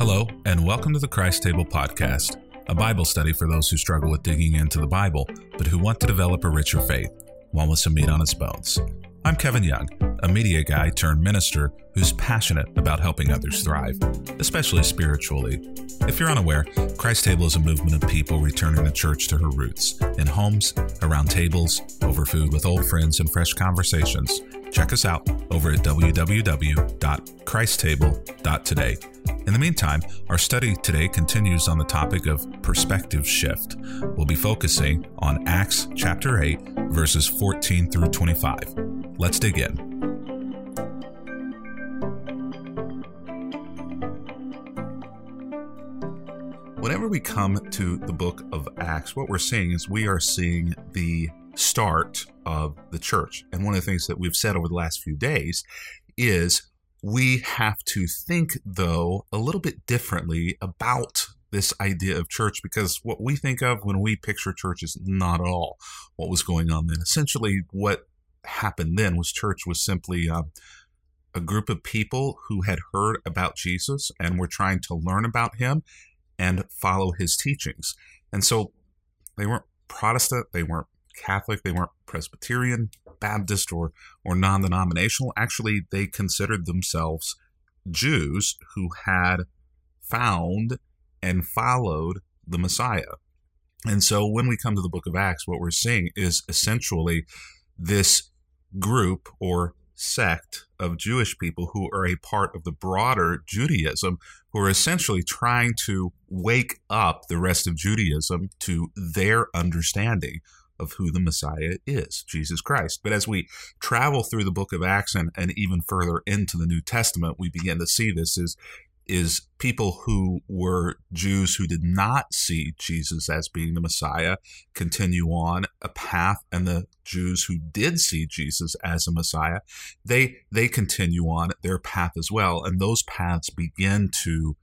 Hello, and welcome to the Christ Table Podcast, a Bible study for those who struggle with digging into the Bible, but who want to develop a richer faith, one with some meat on its bones. I'm Kevin Young, a media guy turned minister who's passionate about helping others thrive, especially spiritually. If you're unaware, Christ Table is a movement of people returning the church to her roots in homes, around tables, over food with old friends, and fresh conversations. Check us out over at www.christtable.today. In the meantime, our study today continues on the topic of perspective shift. We'll be focusing on Acts chapter 8, verses 14 through 25. Let's dig in. Whenever we come to the book of Acts, what we're seeing is we are seeing the start of the church. And one of the things that we've said over the last few days is we have to think, though, a little bit differently about this idea of church because what we think of when we picture church is not at all what was going on then. Essentially, what happened then was church was simply uh, a group of people who had heard about Jesus and were trying to learn about him and follow his teachings. And so they weren't Protestant, they weren't Catholic, they weren't Presbyterian, Baptist, or, or non denominational. Actually, they considered themselves Jews who had found and followed the Messiah. And so when we come to the book of Acts, what we're seeing is essentially this group or sect of Jewish people who are a part of the broader Judaism, who are essentially trying to wake up the rest of Judaism to their understanding of who the Messiah is, Jesus Christ. But as we travel through the book of Acts and, and even further into the New Testament, we begin to see this is is people who were Jews who did not see Jesus as being the Messiah continue on a path, and the Jews who did see Jesus as a Messiah, they they continue on their path as well, and those paths begin to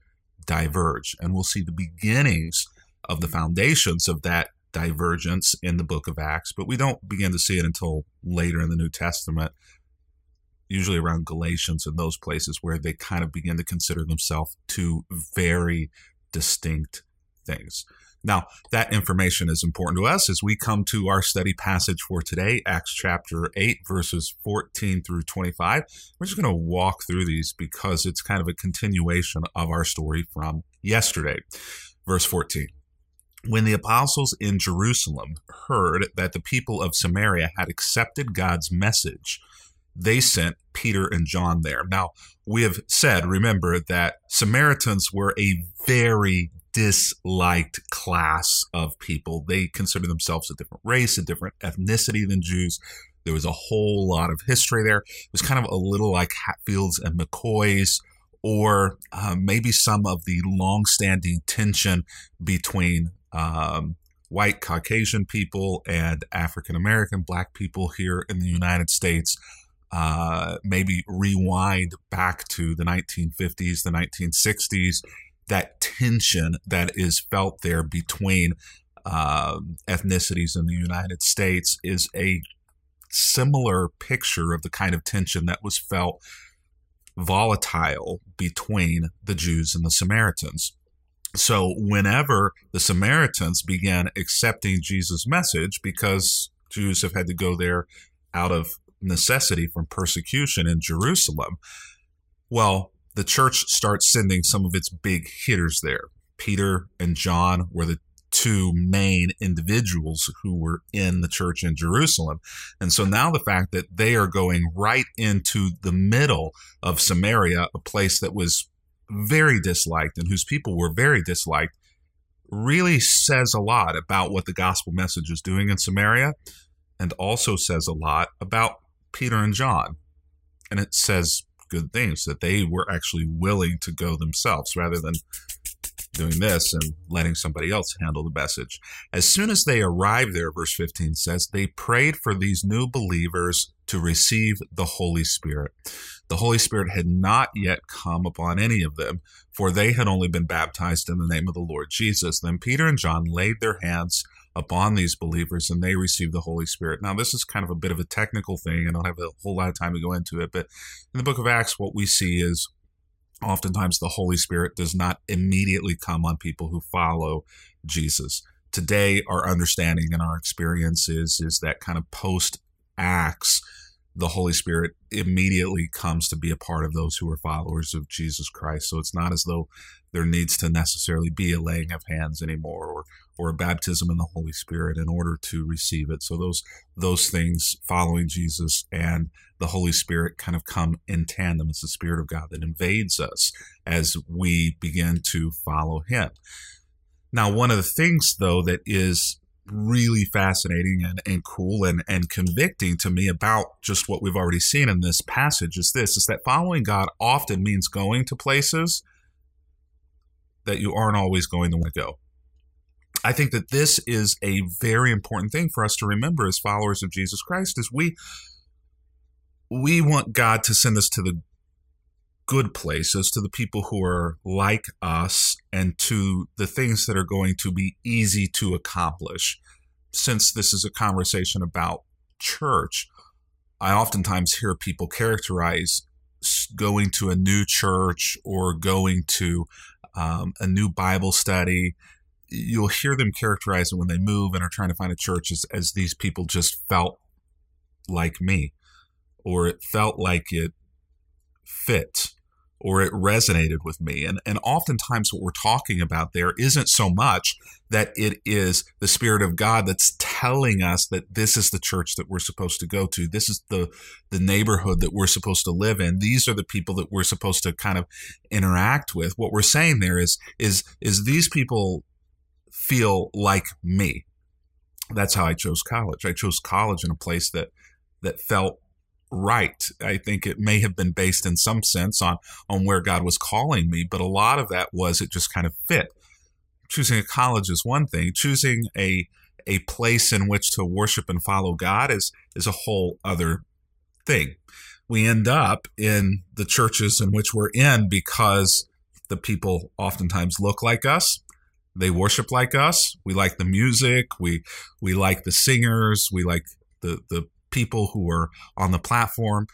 diverge, and we'll see the beginnings of the foundations of that divergence in the book of Acts, but we don't begin to see it until later in the New Testament, usually around Galatians and those places where they kind of begin to consider themselves two very distinct things. Now, that information is important to us as we come to our study passage for today, Acts chapter 8, verses 14 through 25. We're just going to walk through these because it's kind of a continuation of our story from yesterday. Verse 14. When the apostles in Jerusalem heard that the people of Samaria had accepted God's message, they sent Peter and John there. Now, we have said, remember, that Samaritans were a very disliked class of people. They considered themselves a different race, a different ethnicity than Jews. There was a whole lot of history there. It was kind of a little like Hatfields and McCoys, or uh, maybe some of the long-standing tension between um, white Caucasian people and African American black people here in the United States. Uh, maybe rewind back to the 1950s, the 1960s, that tension that is felt there between uh, ethnicities in the United States is a similar picture of the kind of tension that was felt volatile between the Jews and the Samaritans. So, whenever the Samaritans began accepting Jesus' message, because Jews have had to go there out of necessity from persecution in Jerusalem, well, the church starts sending some of its big hitters there. Peter and John were the two main individuals who were in the church in Jerusalem. And so now the fact that they are going right into the middle of Samaria, a place that was very disliked and whose people were very disliked really says a lot about what the gospel message is doing in Samaria and also says a lot about Peter and John. And it says good things that they were actually willing to go themselves rather than doing this and letting somebody else handle the message. As soon as they arrived there, verse 15 says, they prayed for these new believers to receive the Holy Spirit. The Holy Spirit had not yet come upon any of them, for they had only been baptized in the name of the Lord Jesus. Then Peter and John laid their hands upon these believers and they received the Holy Spirit. Now, this is kind of a bit of a technical thing, I don't have a whole lot of time to go into it, but in the book of Acts, what we see is oftentimes the Holy Spirit does not immediately come on people who follow Jesus. Today, our understanding and our experience is, is that kind of post Acts, the Holy Spirit immediately comes to be a part of those who are followers of Jesus Christ. So it's not as though there needs to necessarily be a laying of hands anymore or, or a baptism in the Holy Spirit in order to receive it. So those those things following Jesus and the Holy Spirit kind of come in tandem. It's the Spirit of God that invades us as we begin to follow Him. Now, one of the things, though, that is really fascinating and, and cool and, and convicting to me about just what we've already seen in this passage is this is that following God often means going to places that you aren't always going to want to go. I think that this is a very important thing for us to remember as followers of Jesus Christ is we we want God to send us to the good places, to the people who are like us, and to the things that are going to be easy to accomplish. Since this is a conversation about church, I oftentimes hear people characterize going to a new church or going to um, a new Bible study. You'll hear them characterize it when they move and are trying to find a church as, as these people just felt like me, or it felt like it fit or it resonated with me. And, and oftentimes, what we're talking about there isn't so much that it is the Spirit of God that's telling us that this is the church that we're supposed to go to. This is the, the neighborhood that we're supposed to live in. These are the people that we're supposed to kind of interact with. What we're saying there is, is, is these people feel like me. That's how I chose college. I chose college in a place that, that felt right. I think it may have been based in some sense on on where God was calling me, but a lot of that was it just kind of fit. Choosing a college is one thing. Choosing a a place in which to worship and follow God is is a whole other thing. We end up in the churches in which we're in because the people oftentimes look like us. They worship like us. We like the music. We we like the singers. We like the the people who are on the platform.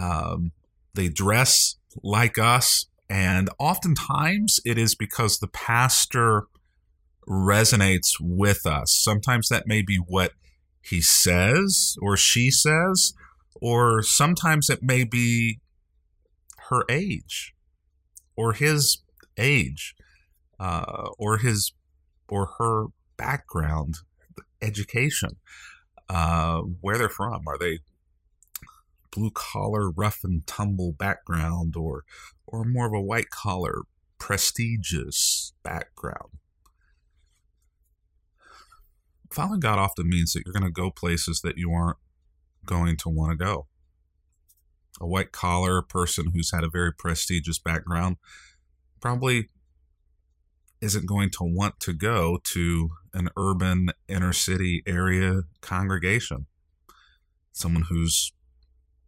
Um, they dress like us. And oftentimes it is because the pastor resonates with us. Sometimes that may be what he says or she says, or sometimes it may be her age or his age uh, or his or her background education uh, where they're from. Are they blue collar, rough and tumble background, or or more of a white collar, prestigious background? Following God often means that you're going to go places that you aren't going to want to go. A white collar person who's had a very prestigious background probably isn't going to want to go to an urban inner city area congregation. Someone who's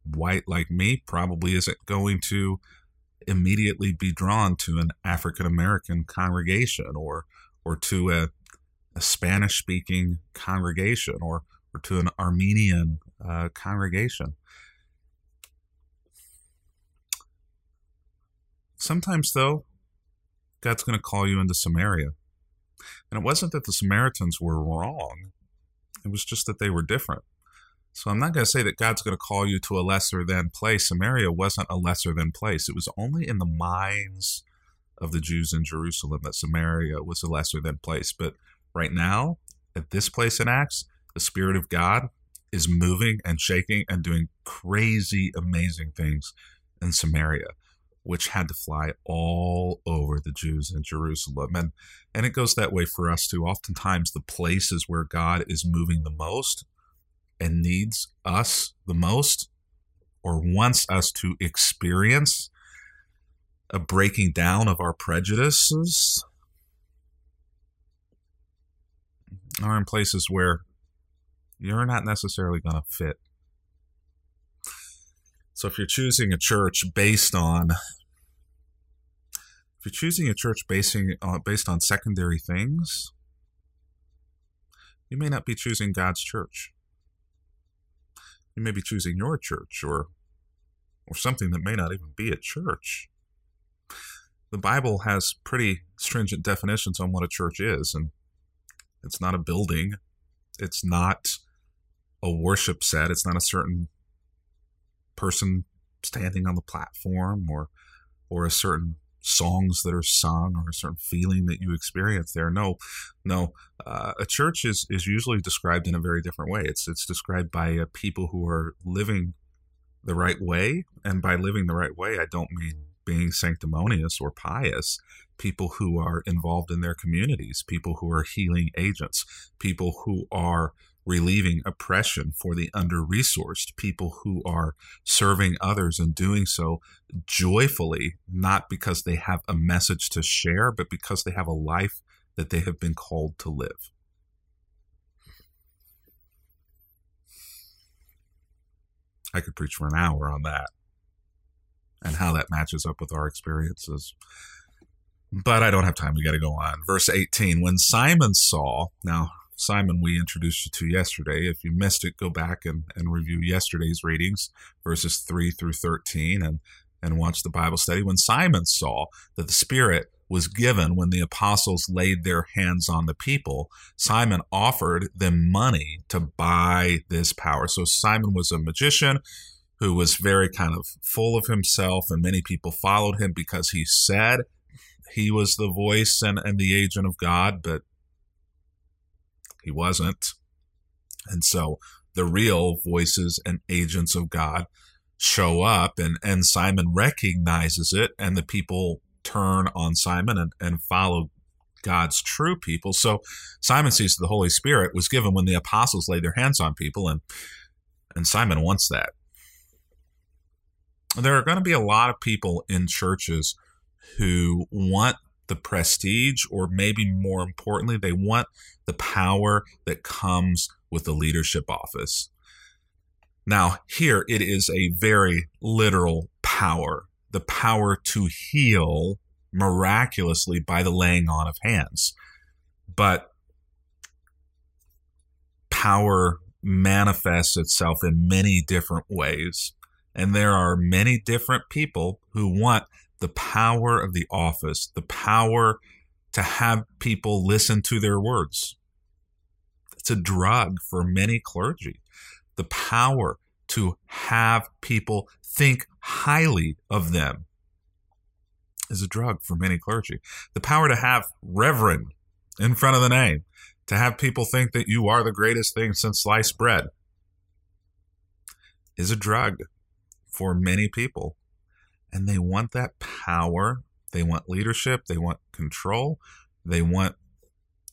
white like me probably isn't going to immediately be drawn to an African American congregation or or to a, a Spanish speaking congregation or or to an Armenian uh, congregation. Sometimes, though, God's going to call you into Samaria. And it wasn't that the Samaritans were wrong, it was just that they were different. So I'm not going to say that God's going to call you to a lesser than place. Samaria wasn't a lesser than place. It was only in the minds of the Jews in Jerusalem that Samaria was a lesser than place. But right now, at this place in Acts, the Spirit of God is moving and shaking and doing crazy, amazing things in Samaria which had to fly all over the Jews in Jerusalem. And, and it goes that way for us too. Oftentimes, the places where God is moving the most and needs us the most, or wants us to experience a breaking down of our prejudices, are in places where you're not necessarily going to fit so if you're choosing a church based on if you're choosing a church basing uh, based on secondary things, you may not be choosing God's church. You may be choosing your church or or something that may not even be a church. the Bible has pretty stringent definitions on what a church is, and it's not a building, it's not a worship set, it's not a certain person standing on the platform or or a certain songs that are sung or a certain feeling that you experience there. No, no. Uh, a church is is usually described in a very different way. It's it's described by uh, people who are living the right way, and by living the right way, I don't mean being sanctimonious or pious. People who are involved in their communities, people who are healing agents, people who are relieving oppression for the under resourced, people who are serving others and doing so joyfully, not because they have a message to share, but because they have a life that they have been called to live. I could preach for an hour on that and how that matches up with our experiences. But I don't have time. We got to go on. Verse 18 When Simon saw, now Simon, we introduced you to yesterday. If you missed it, go back and, and review yesterday's readings, verses 3 through 13, and, and watch the Bible study. When Simon saw that the Spirit was given when the apostles laid their hands on the people, Simon offered them money to buy this power. So Simon was a magician who was very kind of full of himself, and many people followed him because he said he was the voice and, and the agent of God, but he wasn't. And so the real voices and agents of God show up and, and Simon recognizes it and the people turn on Simon and, and follow God's true people. So Simon sees the Holy Spirit was given when the apostles laid their hands on people and and Simon wants that. There are going to be a lot of people in churches who want the prestige, or maybe more importantly, they want the power that comes with the leadership office. Now, here it is a very literal power the power to heal miraculously by the laying on of hands. But power manifests itself in many different ways. And there are many different people who want the power of the office, the power to have people listen to their words. It's a drug for many clergy. The power to have people think highly of them is a drug for many clergy. The power to have reverend in front of the name, to have people think that you are the greatest thing since sliced bread, is a drug for many people and they want that power. They want leadership. They want control. They want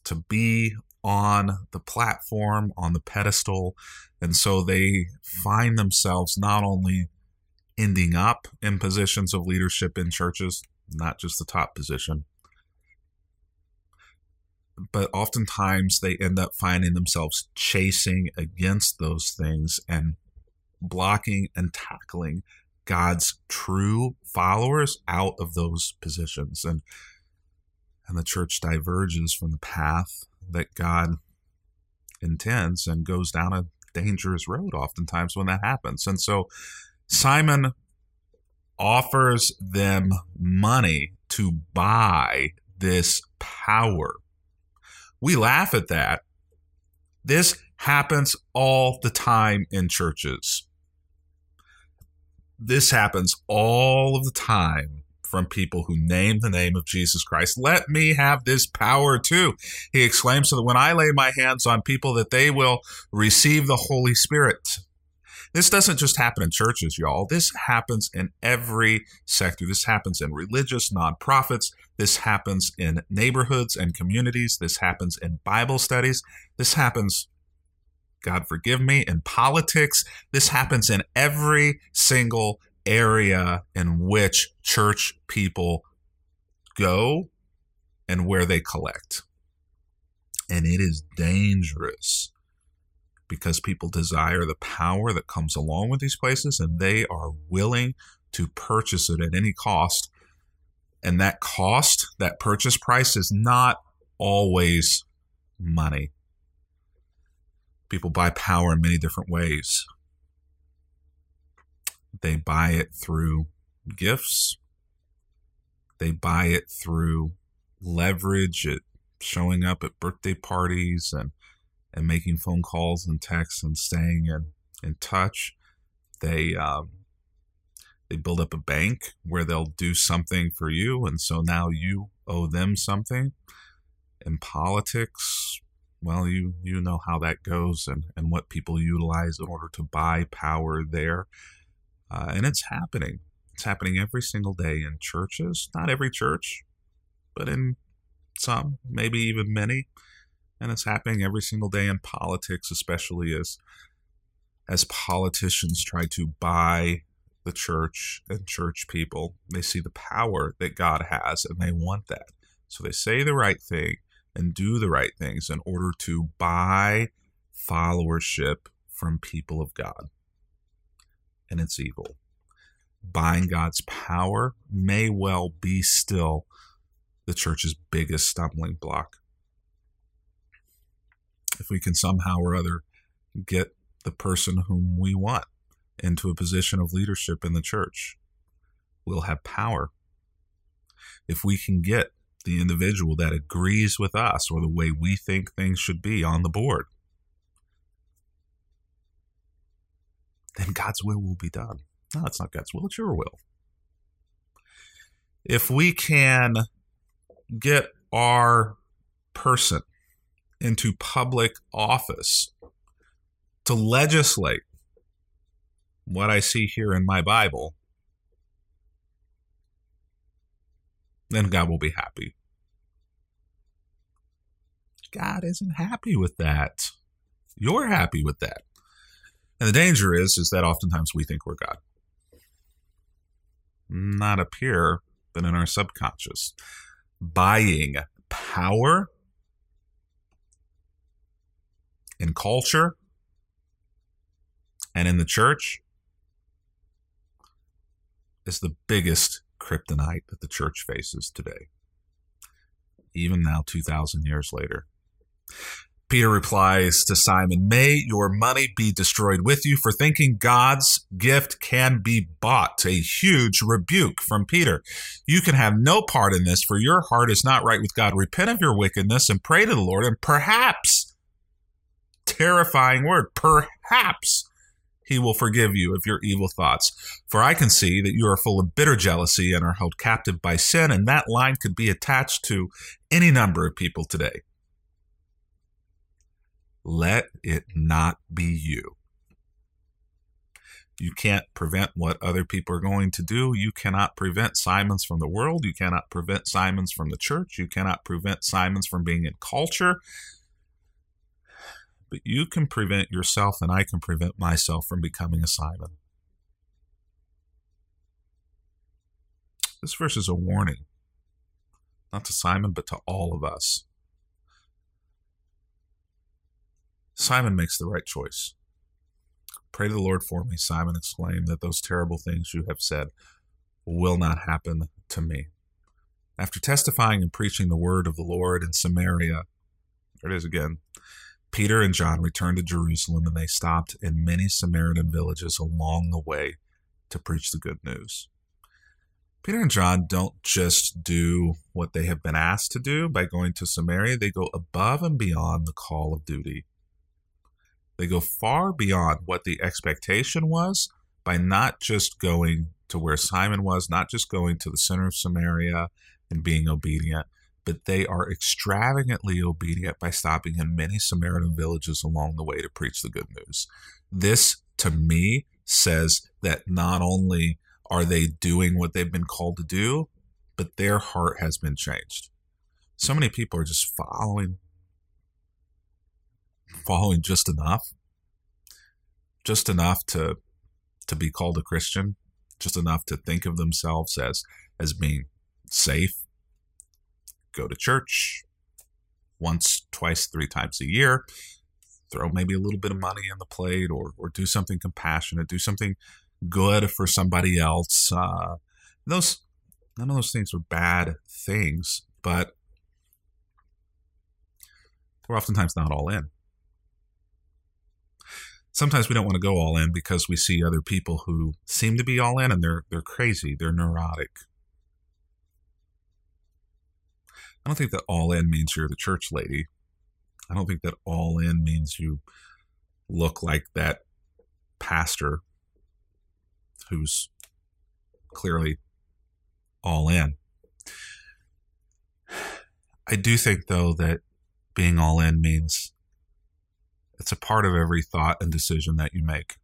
to be on the platform, on the pedestal. And so they find themselves not only ending up in positions of leadership in churches, not just the top position, but oftentimes they end up finding themselves chasing against those things and blocking and tackling God's true followers out of those positions and and the church diverges from the path that God intends and goes down a dangerous road oftentimes when that happens. And so Simon offers them money to buy this power. We laugh at that. This happens all the time in churches this happens all of the time from people who name the name of Jesus Christ. Let me have this power too. He exclaims so that when I lay my hands on people that they will receive the Holy Spirit. This doesn't just happen in churches, y'all. This happens in every sector. This happens in religious nonprofits. This happens in neighborhoods and communities. This happens in Bible studies. This happens God forgive me, in politics. This happens in every single area in which church people go and where they collect. And it is dangerous because people desire the power that comes along with these places and they are willing to purchase it at any cost. And that cost, that purchase price, is not always money. People buy power in many different ways. They buy it through gifts, They buy it through leverage, it showing up at birthday parties and and making phone calls and texts and staying in, in touch. They um, they build up a bank where they'll do something for you, and so now you owe them something. In politics, well, you you know how that goes and, and what people utilize in order to buy power there. Uh, and it's happening. It's happening every single day in churches. Not every church, but in some, maybe even many. And it's happening every single day in politics, especially as as politicians try to buy the church and church people. They see the power that God has and they want that. So they say the right thing and do the right things in order to buy followership from people of God. And it's evil. Buying God's power may well be still the church's biggest stumbling block. If we can somehow or other get the person whom we want into a position of leadership in the church, we'll have power. If we can get the individual that agrees with us or the way we think things should be on the board, then God's will will be done. No, it's not God's will, it's your will. If we can get our person into public office to legislate what I see here in my Bible, then God will be happy. God isn't happy with that. You're happy with that. And the danger is is that oftentimes we think we're God. Not up here, but in our subconscious. Buying power in culture and in the church is the biggest kryptonite that the church faces today, even now, 2,000 years later. Peter replies to Simon, May your money be destroyed with you for thinking God's gift can be bought. A huge rebuke from Peter. You can have no part in this, for your heart is not right with God. Repent of your wickedness and pray to the Lord, and perhaps, terrifying word, perhaps he will forgive you of your evil thoughts. For I can see that you are full of bitter jealousy and are held captive by sin, and that line could be attached to any number of people today. Let it not be you. You can't prevent what other people are going to do. You cannot prevent Simons from the world. You cannot prevent Simons from the church. You cannot prevent Simons from being in culture but you can prevent yourself and I can prevent myself from becoming a Simon. This verse is a warning, not to Simon, but to all of us. Simon makes the right choice. Pray to the Lord for me, Simon exclaimed, that those terrible things you have said will not happen to me. After testifying and preaching the word of the Lord in Samaria, there it is again, Peter and John returned to Jerusalem and they stopped in many Samaritan villages along the way to preach the good news. Peter and John don't just do what they have been asked to do by going to Samaria, they go above and beyond the call of duty. They go far beyond what the expectation was by not just going to where Simon was, not just going to the center of Samaria and being obedient, but they are extravagantly obedient by stopping in many Samaritan villages along the way to preach the good news. This, to me, says that not only are they doing what they've been called to do, but their heart has been changed. So many people are just following, following just enough, just enough to to be called a Christian, just enough to think of themselves as as being safe, go to church once, twice, three times a year, throw maybe a little bit of money on the plate or, or do something compassionate, do something good for somebody else. Uh, those none of those things are bad things, but we're oftentimes not all in. Sometimes we don't want to go all in because we see other people who seem to be all in and they're they're crazy, they're neurotic, I don't think that all in means you're the church lady. I don't think that all in means you look like that pastor who's clearly all in. I do think, though, that being all in means it's a part of every thought and decision that you make.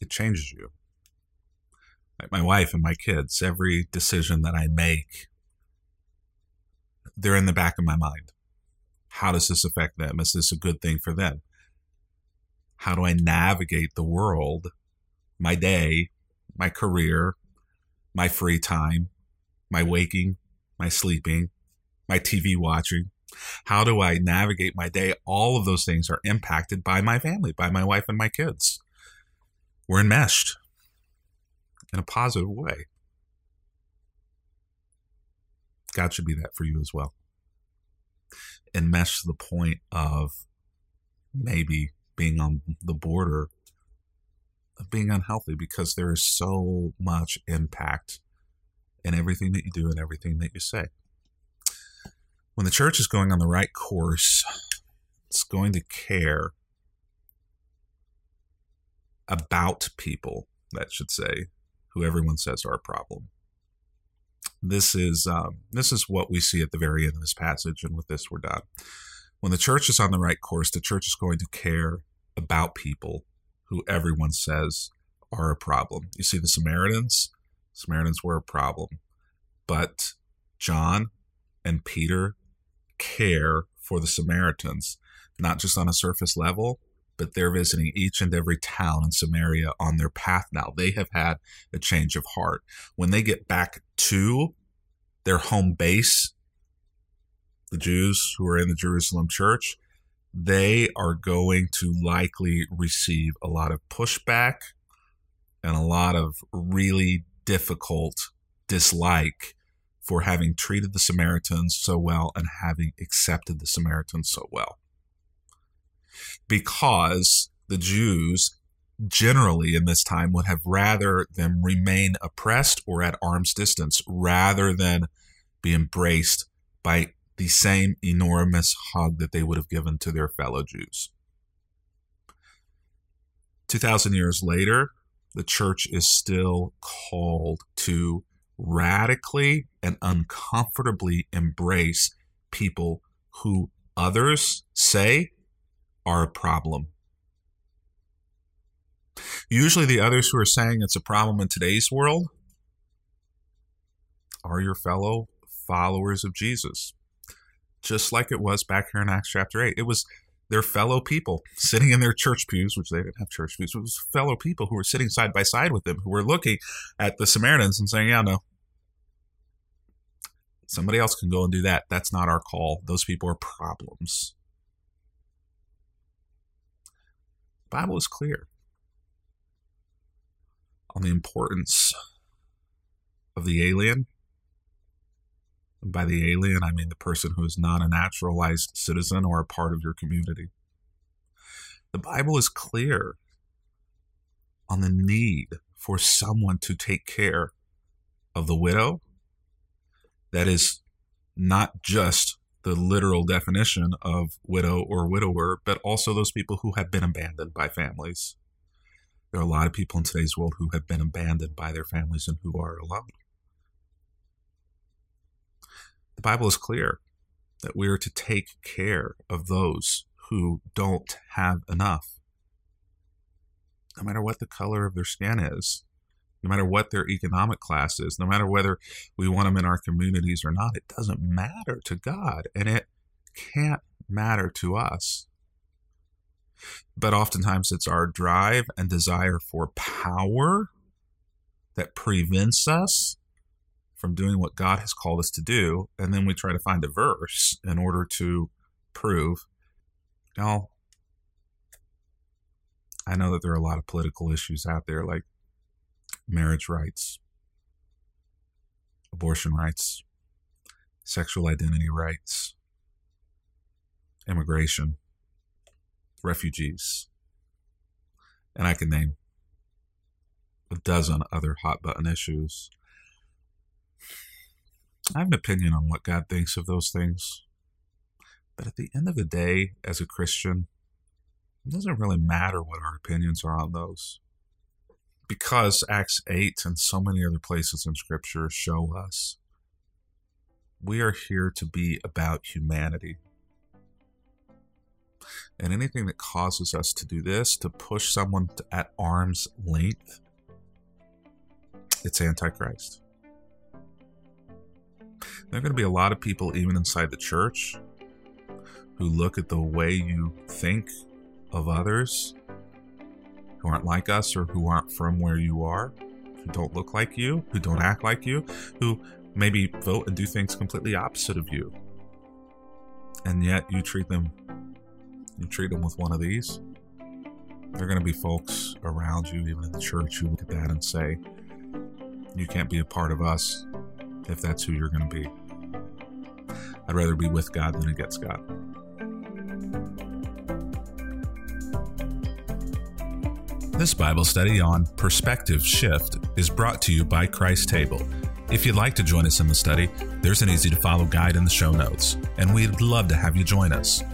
It changes you. Like my wife and my kids, every decision that I make, they're in the back of my mind. How does this affect them? Is this a good thing for them? How do I navigate the world, my day, my career, my free time, my waking, my sleeping, my TV watching? How do I navigate my day? All of those things are impacted by my family, by my wife and my kids. We're enmeshed in a positive way. God should be that for you as well. Enmeshed to the point of maybe being on the border of being unhealthy because there is so much impact in everything that you do and everything that you say. When the church is going on the right course, it's going to care about people, that should say, who everyone says are a problem. This is um, this is what we see at the very end of this passage, and with this we're done. When the church is on the right course, the church is going to care about people who everyone says are a problem. You see, the Samaritans, Samaritans were a problem, but John and Peter care for the Samaritans, not just on a surface level, but they're visiting each and every town in Samaria on their path now. They have had a change of heart. When they get back to their home base, the Jews who are in the Jerusalem church, they are going to likely receive a lot of pushback and a lot of really difficult dislike for having treated the Samaritans so well and having accepted the Samaritans so well. Because the Jews generally in this time would have rather them remain oppressed or at arm's distance rather than be embraced by the same enormous hug that they would have given to their fellow Jews. 2,000 years later, the church is still called to radically and uncomfortably embrace people who others say are a problem. Usually, the others who are saying it's a problem in today's world are your fellow followers of Jesus just like it was back here in Acts chapter 8. It was their fellow people sitting in their church pews, which they didn't have church pews. It was fellow people who were sitting side by side with them, who were looking at the Samaritans and saying, Yeah, no, somebody else can go and do that. That's not our call. Those people are problems. The Bible is clear on the importance of the alien and by the alien, I mean the person who is not a naturalized citizen or a part of your community. The Bible is clear on the need for someone to take care of the widow. That is not just the literal definition of widow or widower, but also those people who have been abandoned by families. There are a lot of people in today's world who have been abandoned by their families and who are alone. The Bible is clear that we are to take care of those who don't have enough. No matter what the color of their skin is, no matter what their economic class is, no matter whether we want them in our communities or not, it doesn't matter to God and it can't matter to us. But oftentimes it's our drive and desire for power that prevents us from doing what God has called us to do, and then we try to find a verse in order to prove. Now, I know that there are a lot of political issues out there, like marriage rights, abortion rights, sexual identity rights, immigration, refugees, and I can name a dozen other hot button issues I have an opinion on what God thinks of those things. But at the end of the day, as a Christian, it doesn't really matter what our opinions are on those. Because Acts 8 and so many other places in Scripture show us we are here to be about humanity. And anything that causes us to do this, to push someone to, at arm's length, it's Antichrist. There are going to be a lot of people, even inside the church, who look at the way you think of others who aren't like us or who aren't from where you are, who don't look like you, who don't act like you, who maybe vote and do things completely opposite of you. And yet you treat them you treat them with one of these. There are going to be folks around you, even in the church, who look at that and say, You can't be a part of us if that's who you're going to be. I'd rather be with God than against God. This Bible study on perspective shift is brought to you by Christ Table. If you'd like to join us in the study, there's an easy to follow guide in the show notes, and we'd love to have you join us.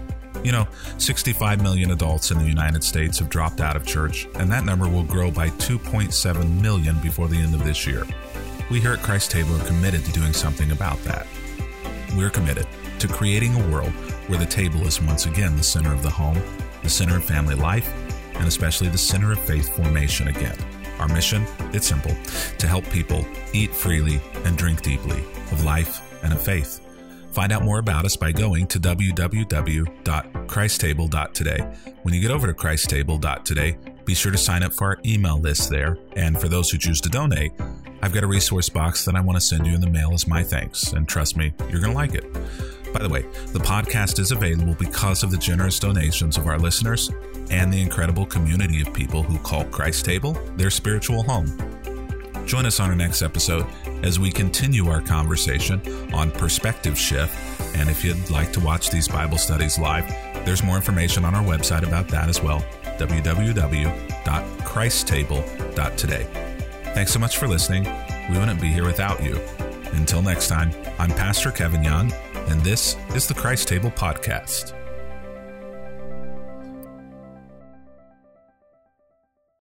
You know, 65 million adults in the United States have dropped out of church, and that number will grow by 2.7 million before the end of this year. We here at Christ Table are committed to doing something about that. We're committed to creating a world where the table is once again the center of the home, the center of family life, and especially the center of faith formation again. Our mission, it's simple, to help people eat freely and drink deeply of life and of faith. Find out more about us by going to www.christtable.today. When you get over to christtable.today, be sure to sign up for our email list there. And for those who choose to donate, I've got a resource box that I want to send you in the mail as my thanks. And trust me, you're going to like it. By the way, the podcast is available because of the generous donations of our listeners and the incredible community of people who call Christ Table their spiritual home. Join us on our next episode as we continue our conversation on perspective shift. And if you'd like to watch these Bible studies live, there's more information on our website about that as well www.christtable.today. Thanks so much for listening. We wouldn't be here without you. Until next time, I'm Pastor Kevin Young, and this is the Christ Table Podcast.